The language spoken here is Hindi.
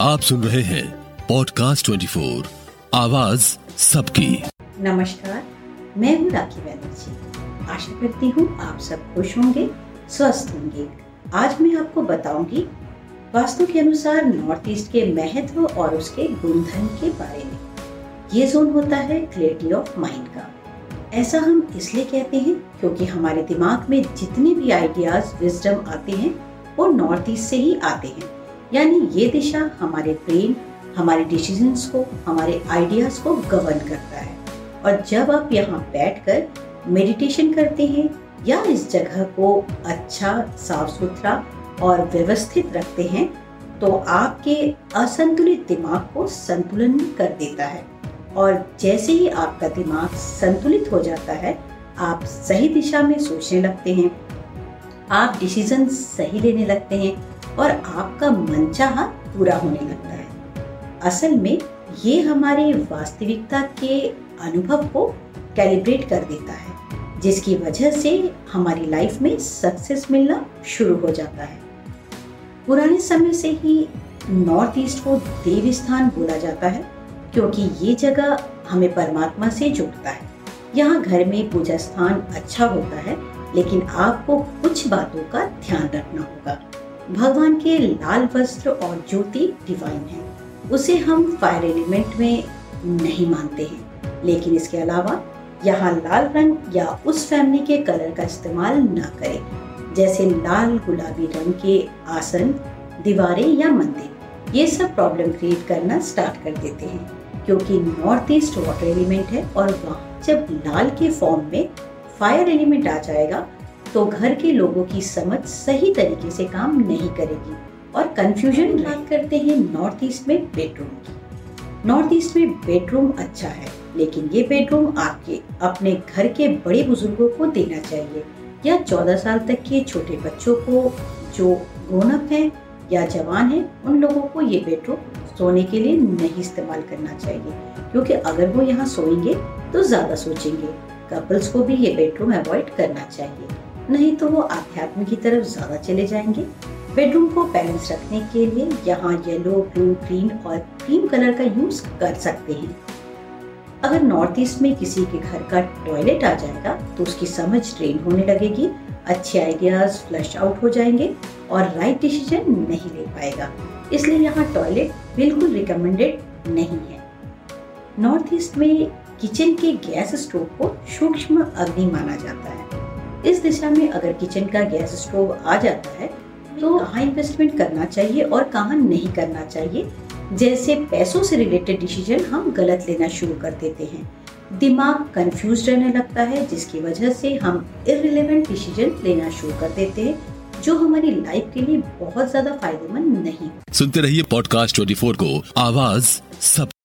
आप सुन रहे हैं पॉडकास्ट 24 आवाज़ सबकी। नमस्कार, मैं हूँ राखी बैनर्जी। आशा करती हूँ आप सब खुश होंगे, स्वस्थ होंगे। आज मैं आपको बताऊँगी वास्तु के अनुसार नॉर्थ ईस्ट के महत्व और उसके गुणधर्म के बारे में। ये जोन होता है क्लियरिटी ऑफ़ माइंड का। ऐसा हम इसलिए कहते हैं क्योंकि हमारे दिमाग में जितने भी आइडियाज़ विजडम आते हैं, वो नॉर्थ ईस्ट से ही आते हैं। यानी ये दिशा हमारे ब्रेन हमारे डिसीजंस को, हमारे आइडियाज़ को गवर्न करता है। और जब आप यहाँ बैठकर मेडिटेशन करते हैं या इस जगह को अच्छा साफ़ सुथरा और व्यवस्थित रखते हैं तो आपके असंतुलित दिमाग को संतुलन कर देता है। और जैसे ही आपका दिमाग संतुलित हो जाता है, आप सही दिशा में सोचने लगते हैं, आप डिसीज़न सही लेने लगते हैं और आपका मनचाहा पूरा होने लगता है। असल में ये हमारे वास्तविकता के अनुभव को कैलिब्रेट कर देता है, जिसकी वजह से हमारी लाइफ में सक्सेस मिलना शुरू हो जाता है। पुराने समय से ही नॉर्थ ईस्ट को देव स्थान बोला जाता है, क्योंकि ये जगह हमें परमात्मा से जोड़ता है। यहाँ घर में पूजा स्थान अच्छा होता है, लेकिन आपको कुछ बातों का ध्यान रखना होगा। भगवान के लाल वस्त्र और ज्योति डिवाइन है। उसे हम फायर एलिमेंट में नहीं मानते हैं। लेकिन इसके अलावा यहाँ लाल रंग या उस फैमिली के कलर का इस्तेमाल न करें। जैसे लाल गुलाबी रंग के आसन, दीवारें या मंदिर। ये सब प्रॉब्लम क्रिएट करना स्टार्ट कर देते हैं। क्योंकि नॉर्थ ईस्ट वाटर एलिमेंट है और वहाँ जब लाल के फॉर्म में फायर एलिमेंट आ जाएगा तो घर के लोगों की समझ सही तरीके से काम नहीं करेगी और कंफ्यूजन बात करते हैं नॉर्थ ईस्ट में बेडरूम की। नॉर्थ ईस्ट में बेडरूम अच्छा है, लेकिन ये बेडरूम आपके, अपने घर के बड़े बुज़ुर्गों को देना चाहिए, या चौदह साल तक के छोटे बच्चों को जो ग्रोन अप है या जवान है, उन लोगों को ये बेडरूम सोने के लिए नहीं इस्तेमाल करना चाहिए, क्योंकि अगर वो यहाँ सोएँगे तो ज़्यादा सोचेंगे। कपल्स को भी ये बेडरूम अवॉइड करना चाहिए। नहीं तो वो आध्यात्म की तरफ़ ज़्यादा चले जाएँगे। बेडरूम को बैलेंस रखने के लिए यहाँ येलो, ब्लू, ग्रीन और क्रीम कलर का यूज़ कर सकते हैं। अगर नॉर्थ ईस्ट में किसी के घर का टॉयलेट आ जाएगा तो उसकी समझ ट्रेन होने लगेगी, अच्छे आइडियाज़ फ्लश आउट हो जाएँगे और राइट डिसीज़न नहीं ले पाएगा। इसलिए यहाँ टॉयलेट बिल्कुल रिकमेंडेड नहीं है। नॉर्थ ईस्ट में किचन के गैस स्टोव को सूक्ष्म अग्नि माना जाता है। इस दिशा में अगर किचन का गैस स्टोव आ जाता है तो कहाँ इन्वेस्टमेंट करना चाहिए और कहाँ नहीं करना चाहिए? जैसे पैसों से रिलेटेड डिसीज़न हम गलत लेना शुरू कर देते हैं। दिमाग कंफ्यूज रहने लगता है जिसकी वजह से हम इरिलेवेंट डिसीज़न लेना शुरू कर देते हैं जो हमारी लाइफ के लिए बहुत ज़्यादा फ़ायदेमंद नहीं। सुनते रहिए पॉडकास्ट 24 को। आवाज़ सब